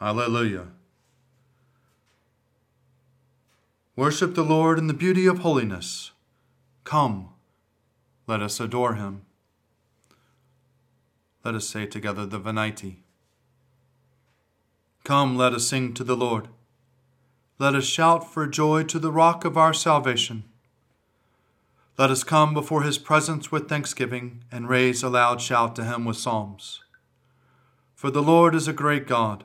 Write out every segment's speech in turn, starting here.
Alleluia. Worship the Lord in the beauty of holiness. Come, let us adore him. Let us say together the Venite. Come, let us sing to the Lord. Let us shout for joy to the rock of our salvation. Let us come before his presence with thanksgiving and raise a loud shout to him with psalms. For the Lord is a great God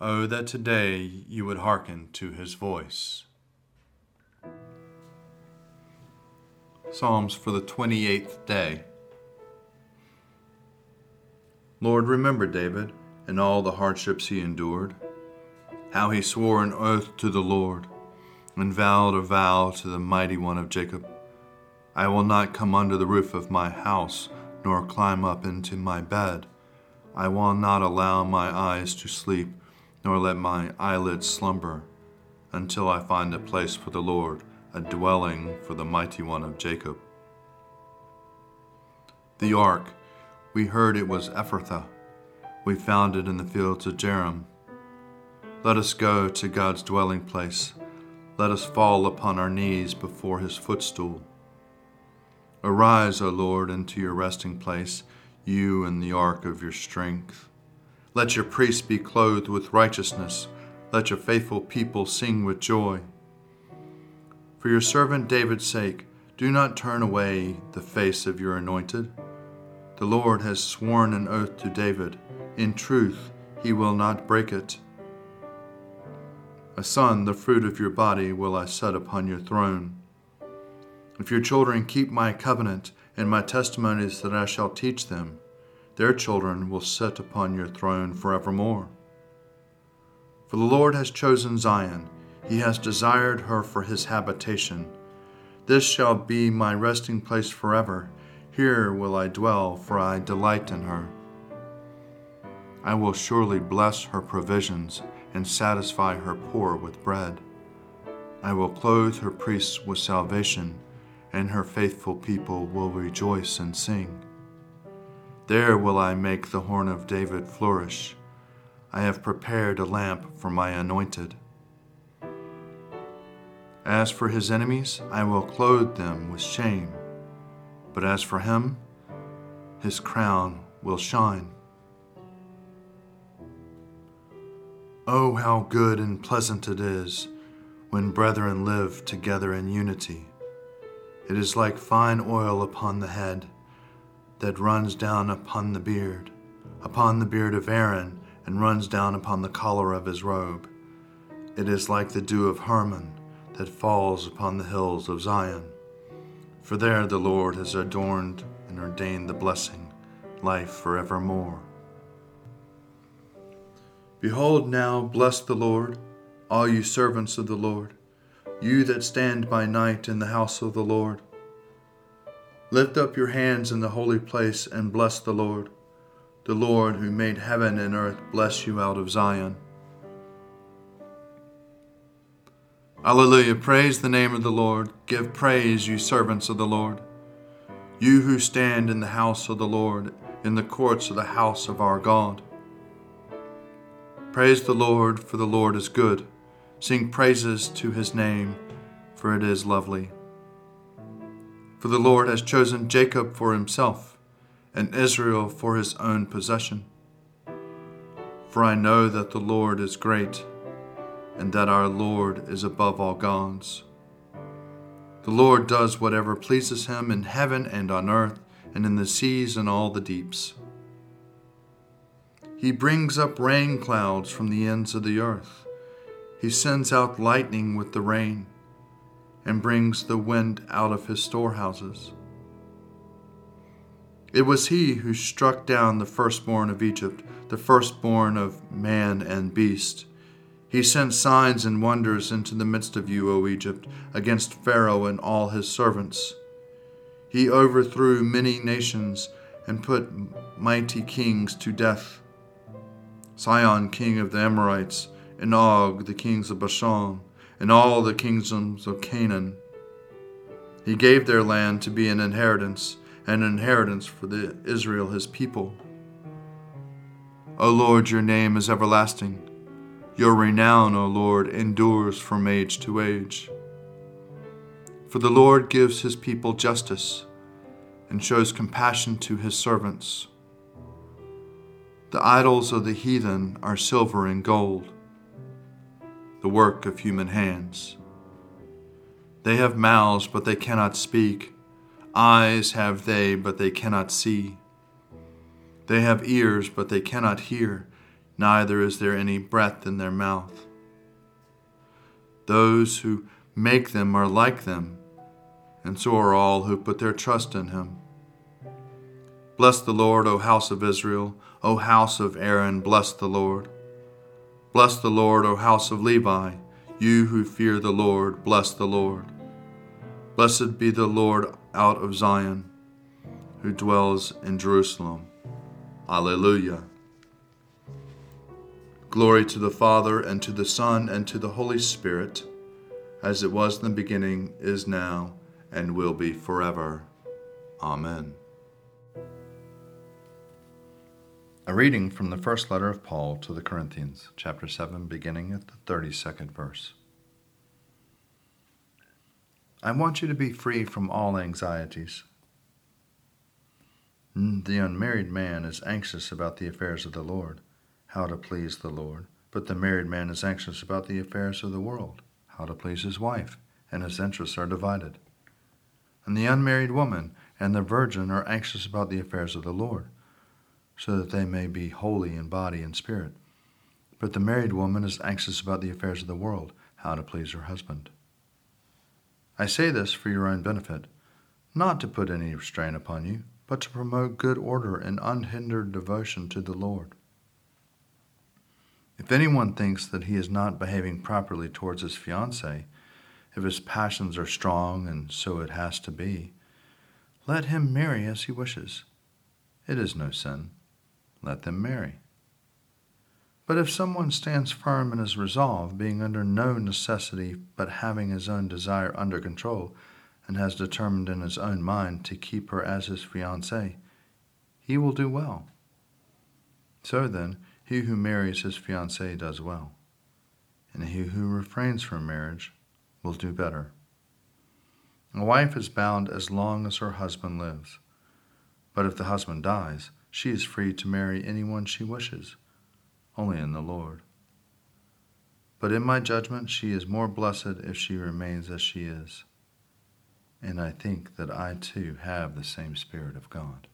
Oh, that today you would hearken to his voice. Psalms for the 28th day. Lord, remember David and all the hardships he endured, how he swore an oath to the Lord and vowed a vow to the mighty one of Jacob. I will not come under the roof of my house, nor climb up into my bed. I will not allow my eyes to sleep nor let my eyelids slumber, until I find a place for the Lord, a dwelling for the mighty one of Jacob. The ark, we heard it was Ephrathah. We found it in the fields of Jearim. Let us go to God's dwelling place. Let us fall upon our knees before his footstool. Arise, O Lord, into your resting place, you and the ark of your strength. Let your priests be clothed with righteousness. Let your faithful people sing with joy. For your servant David's sake, do not turn away the face of your anointed. The Lord has sworn an oath to David. In truth, he will not break it. A son, the fruit of your body, will I set upon your throne. If your children keep my covenant and my testimonies that I shall teach them, their children will sit upon your throne forevermore. For the Lord has chosen Zion, he has desired her for his habitation. This shall be my resting place forever. Here will I dwell, for I delight in her. I will surely bless her provisions and satisfy her poor with bread. I will clothe her priests with salvation, and her faithful people will rejoice and sing. There will I make the horn of David flourish. I have prepared a lamp for my anointed. As for his enemies, I will clothe them with shame. But as for him, his crown will shine. Oh, how good and pleasant it is when brethren live together in unity. It is like fine oil upon the head that runs down upon the beard, upon the beard of Aaron, and runs down upon the collar of his robe. It is like the dew of Hermon that falls upon the hills of Zion. For there the Lord has adorned and ordained the blessing, life forevermore. Behold, now bless the Lord, all you servants of the Lord, you that stand by night in the house of the Lord. Lift up your hands in the holy place and bless the Lord. The Lord who made heaven and earth bless you out of Zion. Alleluia. Praise the name of the Lord. Give praise, you servants of the Lord. You who stand in the house of the Lord, in the courts of the house of our God. Praise the Lord, for the Lord is good. Sing praises to his name, for it is lovely. For the Lord has chosen Jacob for himself, and Israel for his own possession. For I know that the Lord is great, and that our Lord is above all gods. The Lord does whatever pleases him in heaven and on earth, and in the seas and all the deeps. He brings up rain clouds from the ends of the earth. He sends out lightning with the rain, and brings the wind out of his storehouses. It was he who struck down the firstborn of Egypt, the firstborn of man and beast. He sent signs and wonders into the midst of you, O Egypt, against Pharaoh and all his servants. He overthrew many nations and put mighty kings to death. Sihon, king of the Amorites, and Og, the kings of Bashan, and all the kingdoms of Canaan. He gave their land to be an inheritance an inheritance for the Israel his people. O Lord, your name is everlasting. Your renown, O Lord, endures from age to age. For the Lord gives his people justice and shows compassion to his servants. The idols of the heathen are silver and gold, the work of human hands. They have mouths, but they cannot speak Eyes have they, but they cannot see. They have ears, but they cannot hear, neither is there any breath in their mouth. Those who make them are like them, and so are all who put their trust in him. Bless the Lord, O house of Israel, O house of Aaron, bless the Lord. Bless the Lord, O house of Levi, you who fear the Lord, bless the Lord. Blessed be the Lord out of Zion, who dwells in Jerusalem. Alleluia. Glory to the Father, and to the Son, and to the Holy Spirit, as it was in the beginning, is now, and will be forever. Amen. A reading from the first letter of Paul to the Corinthians, chapter 7, beginning at the 32nd verse. I want you to be free from all anxieties. Mm, the unmarried man is anxious about the affairs of the Lord, how to please the Lord, but the married man is anxious about the affairs of the world, how to please his wife, and his interests are divided. And the unmarried woman and the virgin are anxious about the affairs of the Lord, so that they may be holy in body and spirit. But the married woman is anxious about the affairs of the world, how to please her husband. I say this for your own benefit, not to put any restraint upon you, but to promote good order and unhindered devotion to the Lord. If anyone thinks that he is not behaving properly towards his fiancée, if his passions are strong and so it has to be, let him marry as he wishes. It is no sin. Let them marry. But if someone stands firm in his resolve, being under no necessity but having his own desire under control, and has determined in his own mind to keep her as his fiancée, he will do well. So then, he who marries his fiancée does well, and he who refrains from marriage will do better. A wife is bound as long as her husband lives, but if the husband dies, she is free to marry anyone she wishes only in the Lord. But in my judgment, she is more blessed if she remains as she is. And I think that I too have the same Spirit of God.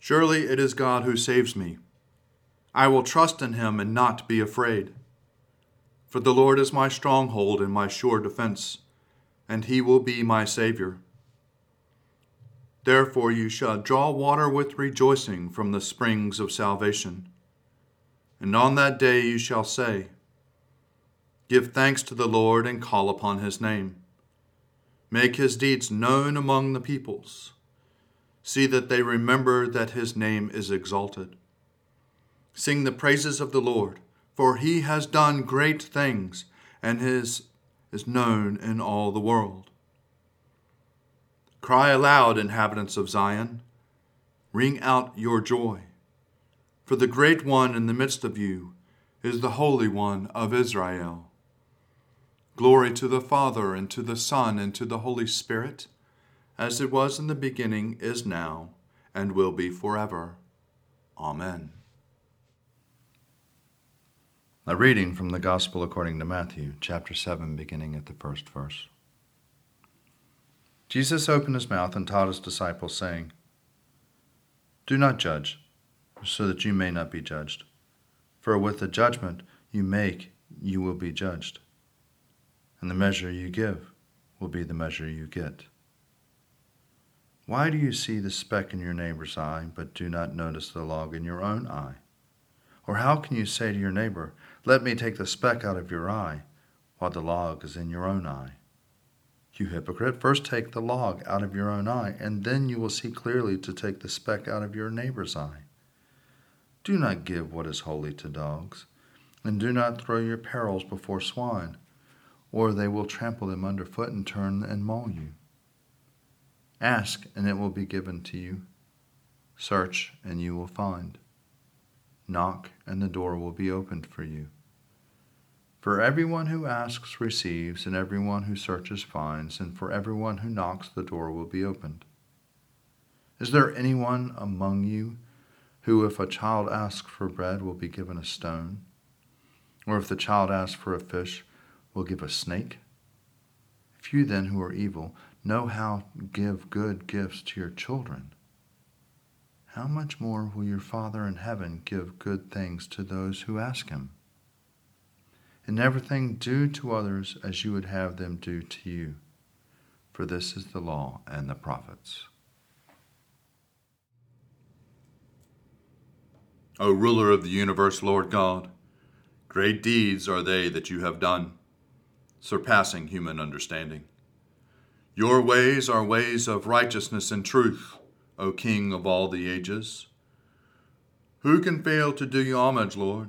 Surely it is God who saves me. I will trust in him and not be afraid. For the Lord is my stronghold and my sure defense, and he will be my Savior. Therefore you shall draw water with rejoicing from the springs of salvation. And on that day you shall say, Give thanks to the Lord and call upon his name. Make his deeds known among the peoples. See that they remember that his name is exalted. Sing the praises of the Lord, for he has done great things, and his is known in all the world. Cry aloud, inhabitants of Zion. Ring out your joy. For the great one in the midst of you is the Holy One of Israel. Glory to the Father, and to the Son, and to the Holy Spirit, as it was in the beginning, is now, and will be forever. Amen. A reading from the Gospel according to Matthew, chapter 7, beginning at the first verse. Jesus opened his mouth and taught his disciples, saying, Do not judge, so that you may not be judged. For with the judgment you make, you will be judged, and the measure you give will be the measure you get. Why do you see the speck in your neighbor's eye, but do not notice the log in your own eye? Or how can you say to your neighbor, Let me take the speck out of your eye, while the log is in your own eye? You hypocrite, first take the log out of your own eye, and then you will see clearly to take the speck out of your neighbor's eye. Do not give what is holy to dogs, and do not throw your pearls before swine, or they will trample them underfoot and turn and maul you. Ask, and it will be given to you. Search, and you will find. Knock, and the door will be opened for you. For everyone who asks receives, and everyone who searches finds, and for everyone who knocks the door will be opened. Is there anyone among you who, if a child asks for bread, will be given a stone? Or if the child asks for a fish, will give a snake? If you then, who are evil, know how to give good gifts to your children, how much more will your Father in heaven give good things to those who ask him? In everything, do to others as you would have them do to you, for this is the law and the prophets. O ruler of the universe, Lord God, great deeds are they that you have done, surpassing human understanding. Your ways are ways of righteousness and truth O King of all the ages. Who can fail to do you homage, Lord,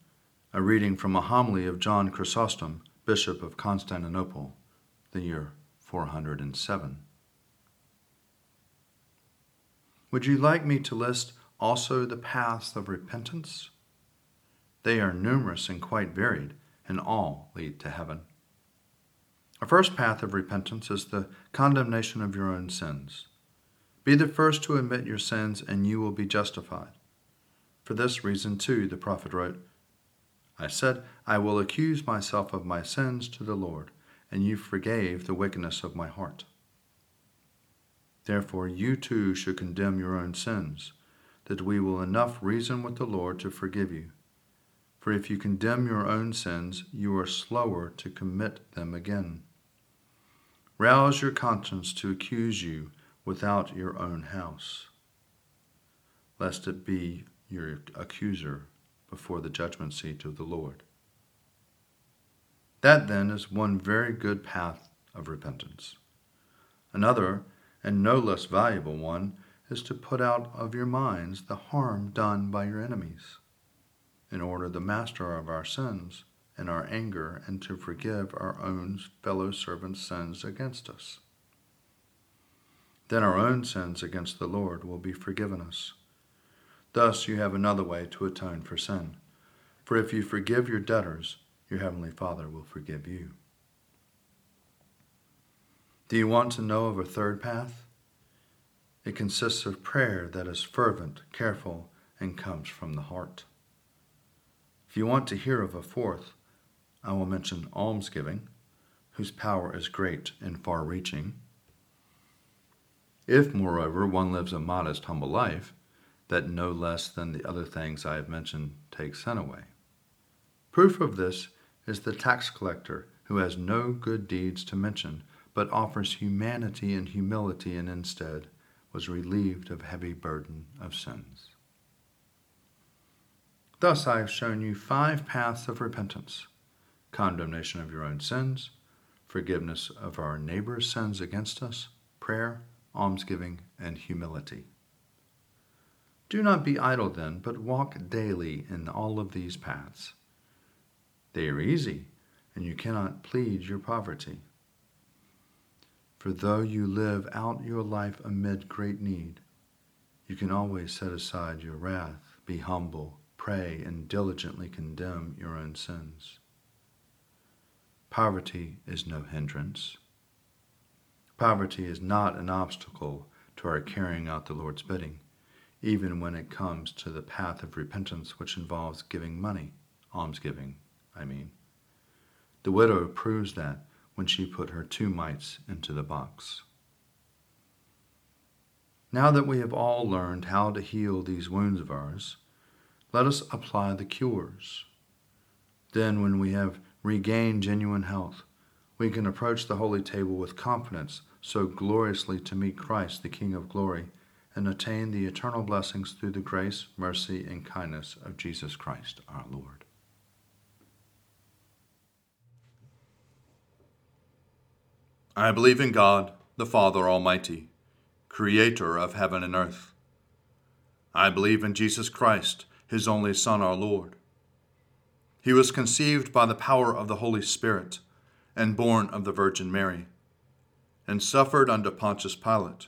A reading from a homily of John Chrysostom, Bishop of Constantinople, the year 407. Would you like me to list also the paths of repentance? They are numerous and quite varied, and all lead to heaven. A first path of repentance is the condemnation of your own sins. Be the first to admit your sins, and you will be justified. For this reason, too, the prophet wrote, I said, I will accuse myself of my sins to the Lord, and you forgave the wickedness of my heart. Therefore, you too should condemn your own sins, that we will enough reason with the Lord to forgive you. For if you condemn your own sins, you are slower to commit them again. Rouse your conscience to accuse you without your own house, lest it be your accuser before the judgment seat of the Lord. That then is one very good path of repentance. Another, and no less valuable one, is to put out of your minds the harm done by your enemies, in order the master of our sins and our anger, and to forgive our own fellow servants' sins against us then our own sins against the Lord will be forgiven us. Thus you have another way to atone for sin. For if you forgive your debtors, your heavenly Father will forgive you. Do you want to know of a third path? It consists of prayer that is fervent, careful, and comes from the heart. If you want to hear of a fourth, I will mention almsgiving, whose power is great and far reaching if, moreover, one lives a modest, humble life, that no less than the other things I have mentioned take sin away. Proof of this is the tax collector who has no good deeds to mention, but offers humanity and humility, and instead was relieved of heavy burden of sins. Thus I have shown you five paths of repentance condemnation of your own sins, forgiveness of our neighbor's sins against us, prayer, almsgiving, and humility. Do not be idle then, but walk daily in all of these paths. They are easy, and you cannot plead your poverty. For though you live out your life amid great need, you can always set aside your wrath, be humble, pray, and diligently condemn your own sins. Poverty is no hindrance. Poverty is not an obstacle to our carrying out the Lord's bidding, even when it comes to the path of repentance which involves giving money, almsgiving, I mean. The widow proves that when she put her two mites into the box. Now that we have all learned how to heal these wounds of ours, let us apply the cures. Then, when we have regained genuine health, we can approach the holy table with confidence so gloriously to meet Christ, the King of glory, and attain the eternal blessings through the grace, mercy, and kindness of Jesus Christ our Lord. I believe in God, the Father Almighty, creator of heaven and earth. I believe in Jesus Christ, his only Son, our Lord. He was conceived by the power of the Holy Spirit and born of the Virgin Mary, and suffered under Pontius Pilate,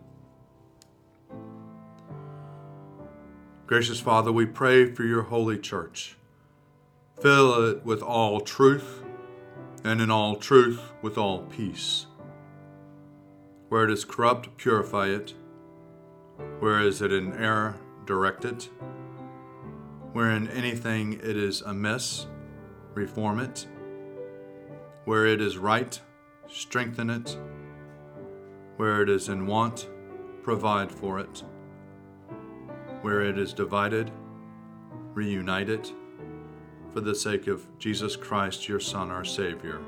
Gracious Father, we pray for your holy church. Fill it with all truth, and in all truth with all peace. Where it is corrupt, purify it where is it in error, direct it. Where in anything it is amiss, reform it. Where it is right, strengthen it. Where it is in want, provide for it. Where it is divided, reunite it. For the sake of Jesus Christ, your Son, our Savior.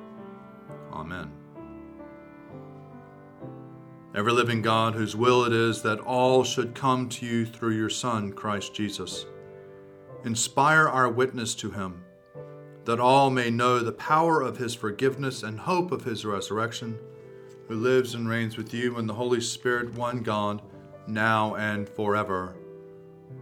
Amen ever living God, whose will it is that all should come to you through your Son, Christ Jesus. Inspire our witness to him, that all may know the power of his forgiveness and hope of his resurrection, who lives and reigns with you in the Holy Spirit, one God, now and forever.